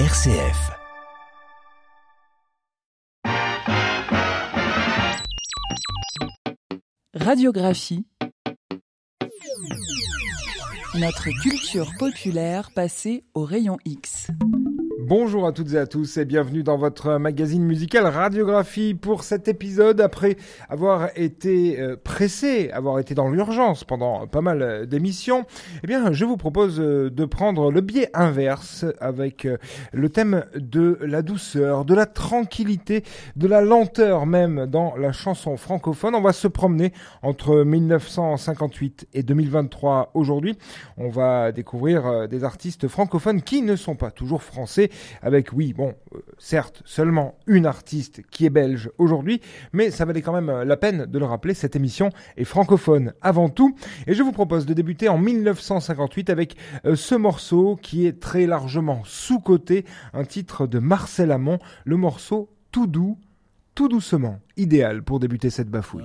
RCF. Radiographie. Notre culture populaire passée au rayon X. Bonjour à toutes et à tous et bienvenue dans votre magazine musical Radiographie pour cet épisode après avoir été euh, pressé, avoir été dans l'urgence pendant pas mal euh, d'émissions. Eh bien, je vous propose euh, de prendre le biais inverse avec le thème de la douceur, de la tranquillité, de la lenteur même dans la chanson francophone. On va se promener entre 1958 et 2023 aujourd'hui. On va découvrir des artistes francophones qui ne sont pas toujours français avec, oui, bon, euh, certes, seulement une artiste qui est belge aujourd'hui, mais ça valait quand même euh, la peine de le rappeler, cette émission est francophone avant tout. Et je vous propose de débuter en 1958 avec euh, ce morceau qui est très largement sous-coté, un titre de Marcel Amont, le morceau Tout doux, tout doucement, idéal pour débuter cette bafouille.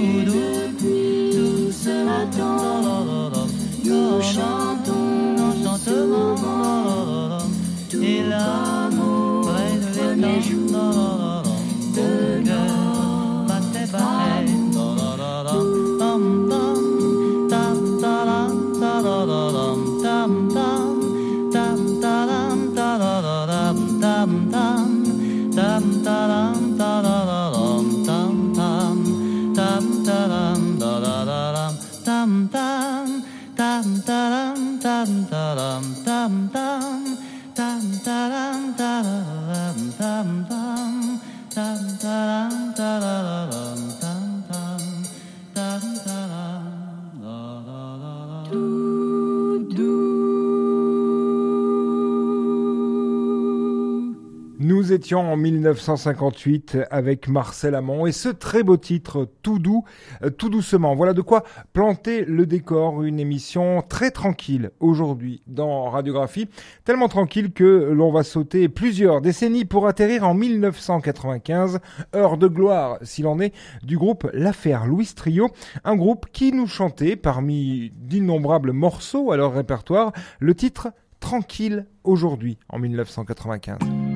孤独。Tam étions en 1958 avec Marcel Amont et ce très beau titre Tout doux, euh, tout doucement. Voilà de quoi planter le décor, une émission très tranquille aujourd'hui dans Radiographie, tellement tranquille que l'on va sauter plusieurs décennies pour atterrir en 1995, heure de gloire s'il en est, du groupe L'affaire Louis Trio, un groupe qui nous chantait parmi d'innombrables morceaux à leur répertoire le titre Tranquille aujourd'hui en 1995.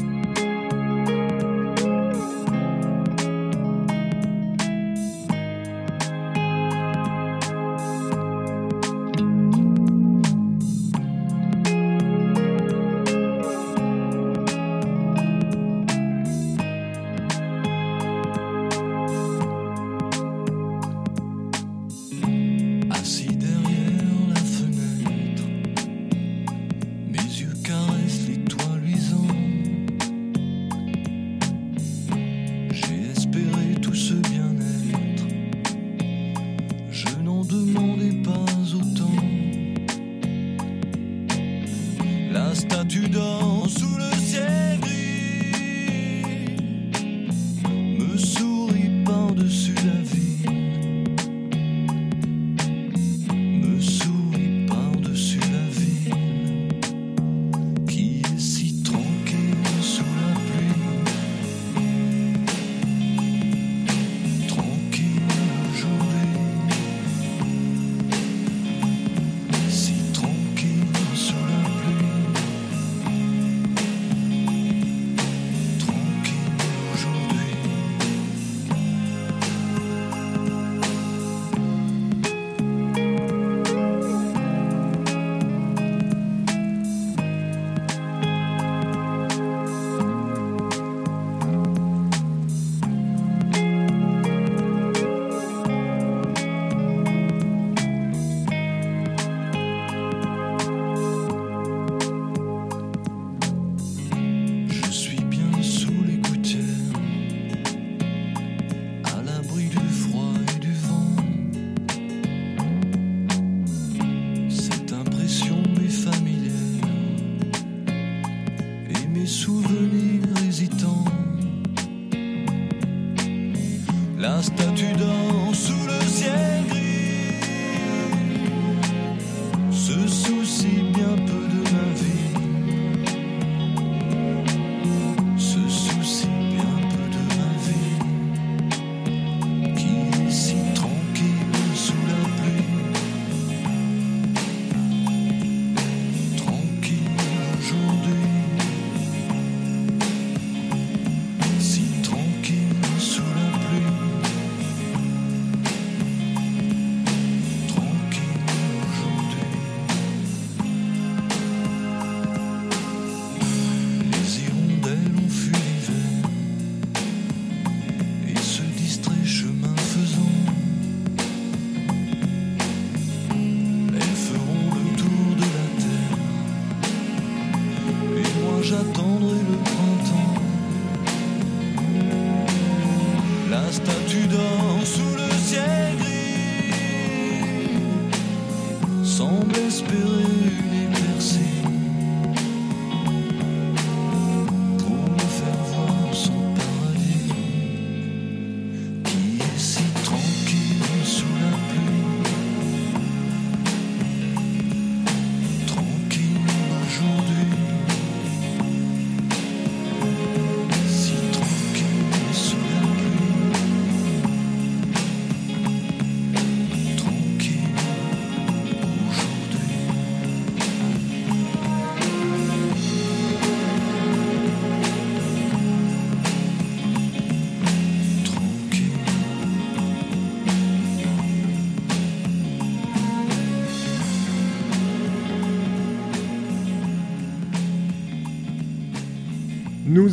espérer une percée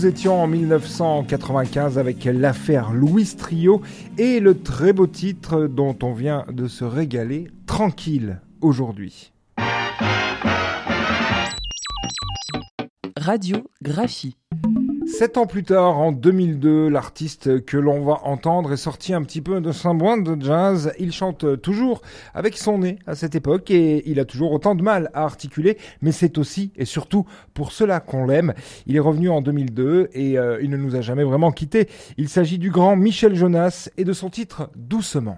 Nous étions en 1995 avec l'affaire Louis Trio et le très beau titre dont on vient de se régaler, Tranquille, aujourd'hui. Radiographie. Sept ans plus tard, en 2002, l'artiste que l'on va entendre est sorti un petit peu de boîte de jazz. Il chante toujours avec son nez à cette époque et il a toujours autant de mal à articuler, mais c'est aussi et surtout pour cela qu'on l'aime. Il est revenu en 2002 et euh, il ne nous a jamais vraiment quittés. Il s'agit du grand Michel Jonas et de son titre Doucement.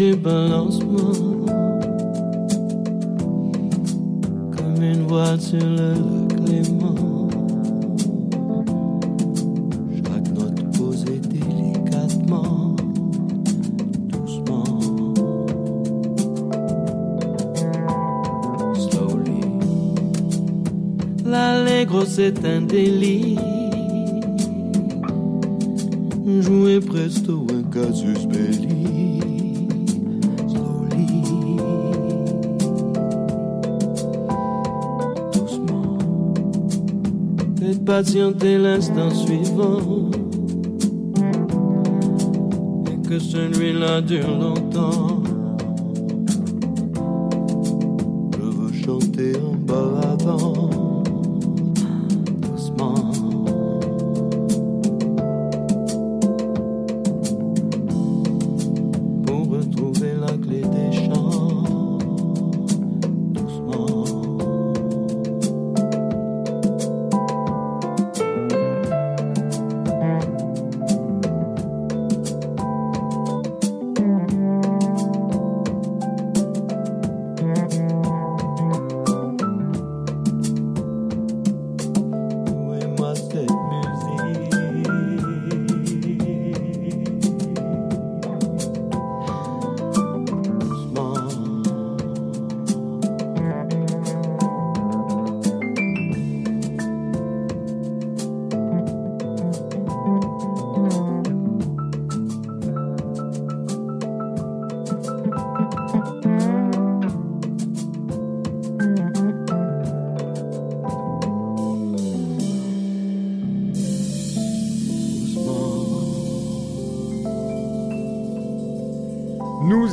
léger balancement, comme une voile sur le lac Léman. c'est un délit. Jouer presto un casus belli. Patienter l'instant suivant. Et que celui-là dure longtemps.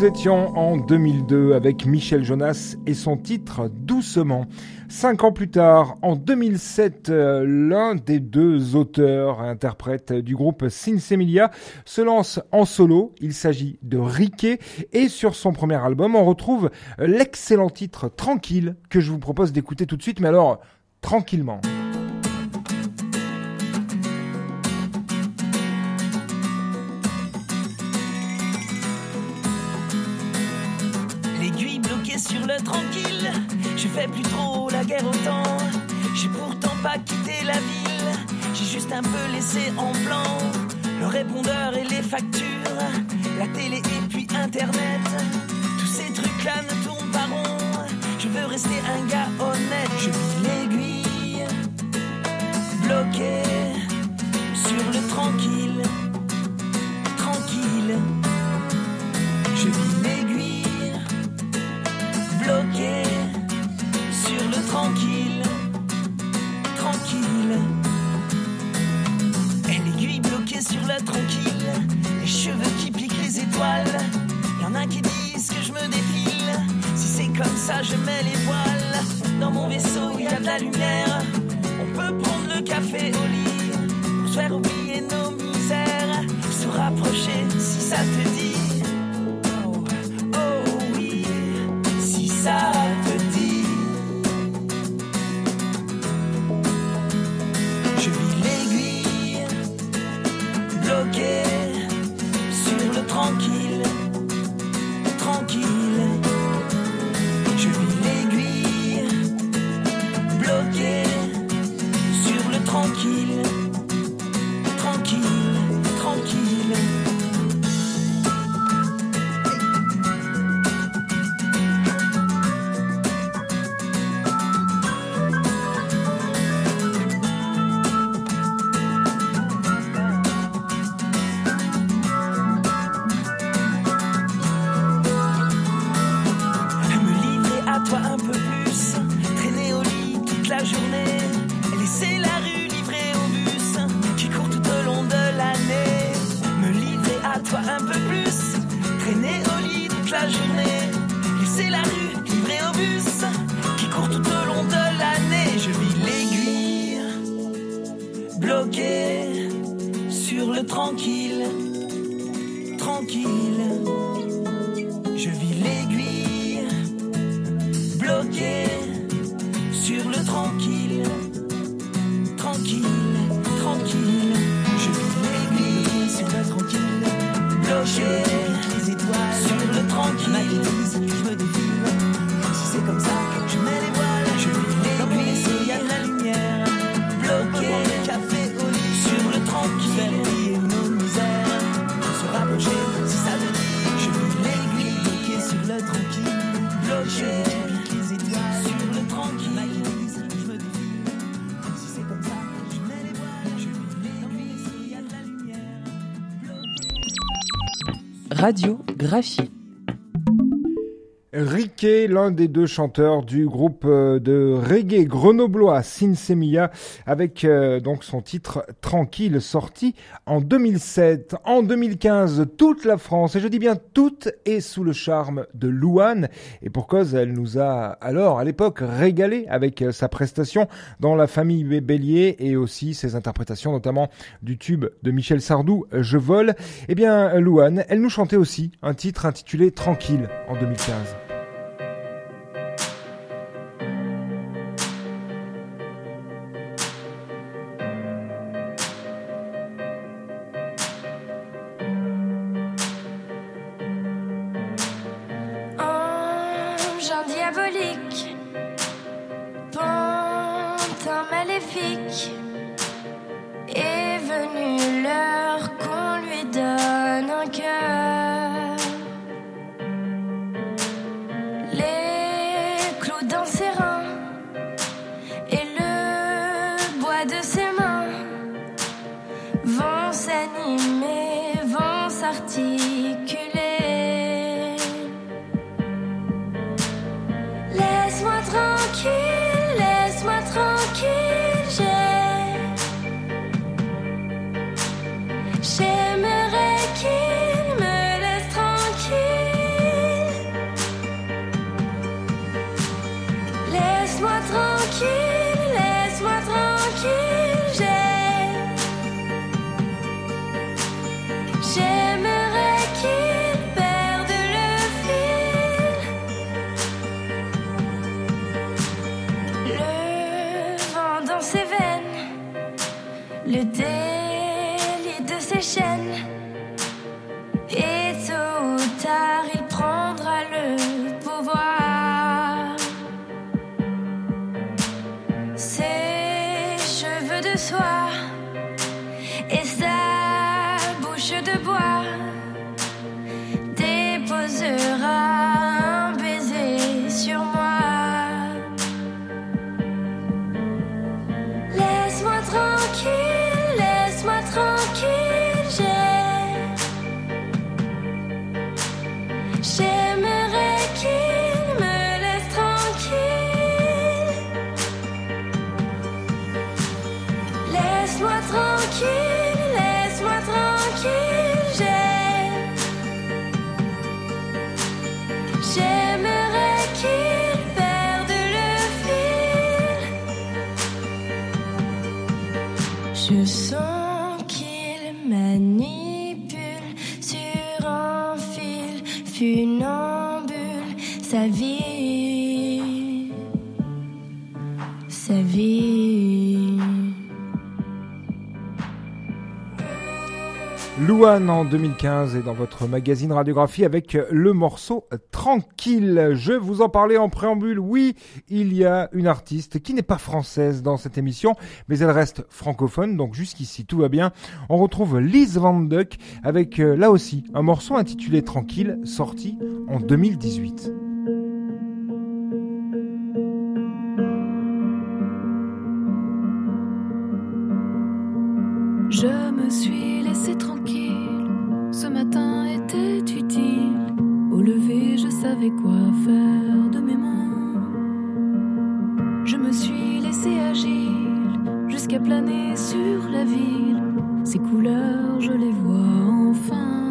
Étions en 2002 avec Michel Jonas et son titre Doucement. Cinq ans plus tard, en 2007, euh, l'un des deux auteurs interprètes du groupe Sinsemilia se lance en solo. Il s'agit de Riquet et sur son premier album, on retrouve l'excellent titre Tranquille que je vous propose d'écouter tout de suite, mais alors tranquillement. Pas quitté la ville, j'ai juste un peu laissé en blanc le répondeur et les factures, la télé et puis internet. Tous ces trucs-là ne tournent pas rond. Je veux rester un gars honnête, je vis l'aiguille bloquée sur le tranquille, tranquille. Radiographie. L'un des deux chanteurs du groupe euh, de reggae grenoblois Sinsemilla, avec euh, donc son titre Tranquille, sorti en 2007. En 2015, toute la France, et je dis bien toute, est sous le charme de Louane, et pour cause, elle nous a alors, à l'époque, régalé avec euh, sa prestation dans La famille Bé- Bélier, et aussi ses interprétations, notamment du tube de Michel Sardou, Je vole. Eh bien, Louane, elle nous chantait aussi un titre intitulé Tranquille en 2015. De ses funambule sa vie, Louane en 2015 est dans votre magazine radiographie avec le morceau Tranquille. Je vous en parlais en préambule. Oui, il y a une artiste qui n'est pas française dans cette émission, mais elle reste francophone. Donc jusqu'ici, tout va bien. On retrouve Lise Van Duck avec euh, là aussi un morceau intitulé Tranquille, sorti en 2018. Je me suis laissé tranquille, ce matin était utile. Au lever, je savais quoi faire de mes mains. Je me suis laissé agile jusqu'à planer sur la ville. Ces couleurs, je les vois enfin.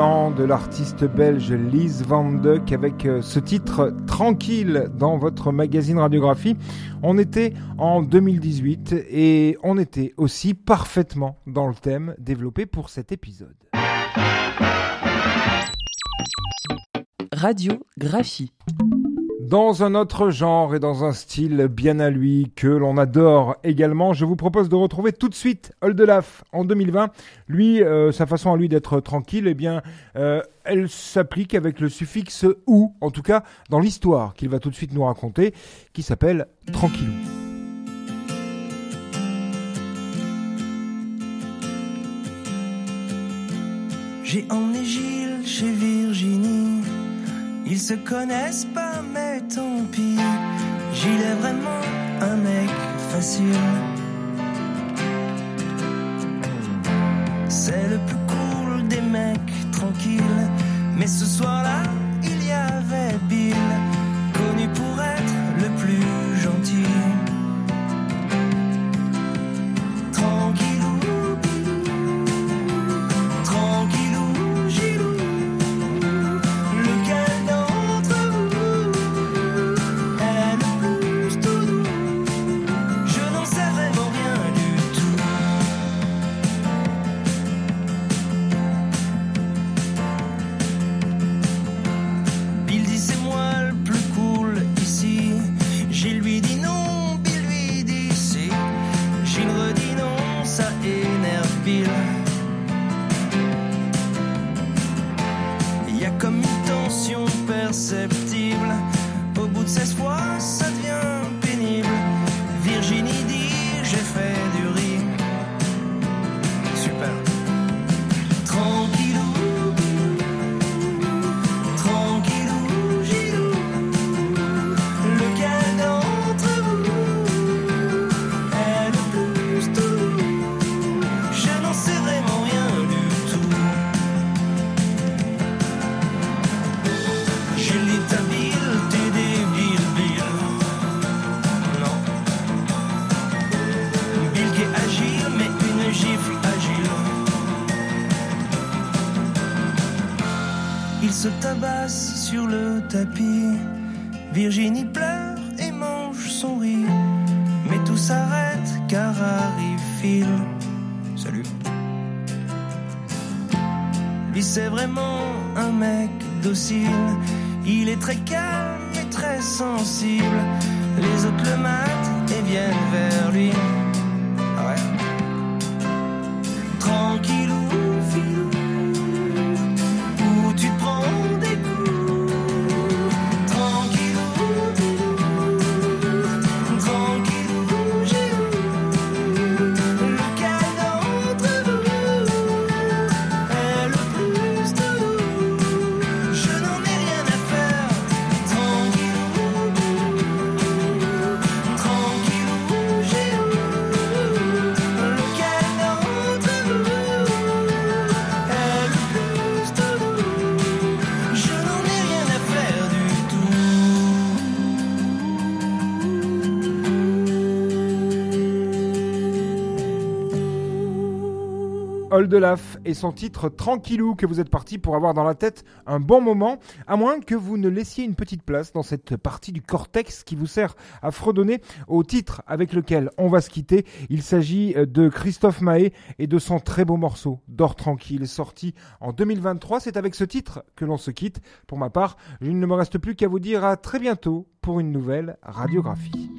De l'artiste belge Lise Van Duck avec euh, ce titre Tranquille dans votre magazine radiographie. On était en 2018 et on était aussi parfaitement dans le thème développé pour cet épisode. Radiographie dans un autre genre et dans un style bien à lui que l'on adore également. Je vous propose de retrouver tout de suite Oldelaf en 2020. Lui, euh, sa façon à lui d'être tranquille, eh bien, euh, elle s'applique avec le suffixe ou, en tout cas dans l'histoire qu'il va tout de suite nous raconter, qui s'appelle Tranquillou. J'ai emmené Gilles chez ils se connaissent pas, mais tant pis. Gilles est vraiment un mec facile. C'est le plus cool des mecs tranquilles. Mais ce soir-là, il y avait Bill, sur le tapis. Virginie pleure et mange son riz. Mais tout s'arrête car arrive Phil. Salut. Lui c'est vraiment un mec docile. Il est très calme et très sensible. Les autres le matent et viennent vers lui. Oldelaf et son titre Tranquillou que vous êtes parti pour avoir dans la tête un bon moment, à moins que vous ne laissiez une petite place dans cette partie du cortex qui vous sert à fredonner au titre avec lequel on va se quitter. Il s'agit de Christophe Mahé et de son très beau morceau Dors tranquille sorti en 2023. C'est avec ce titre que l'on se quitte. Pour ma part, je ne me reste plus qu'à vous dire à très bientôt pour une nouvelle radiographie.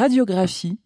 Radiographie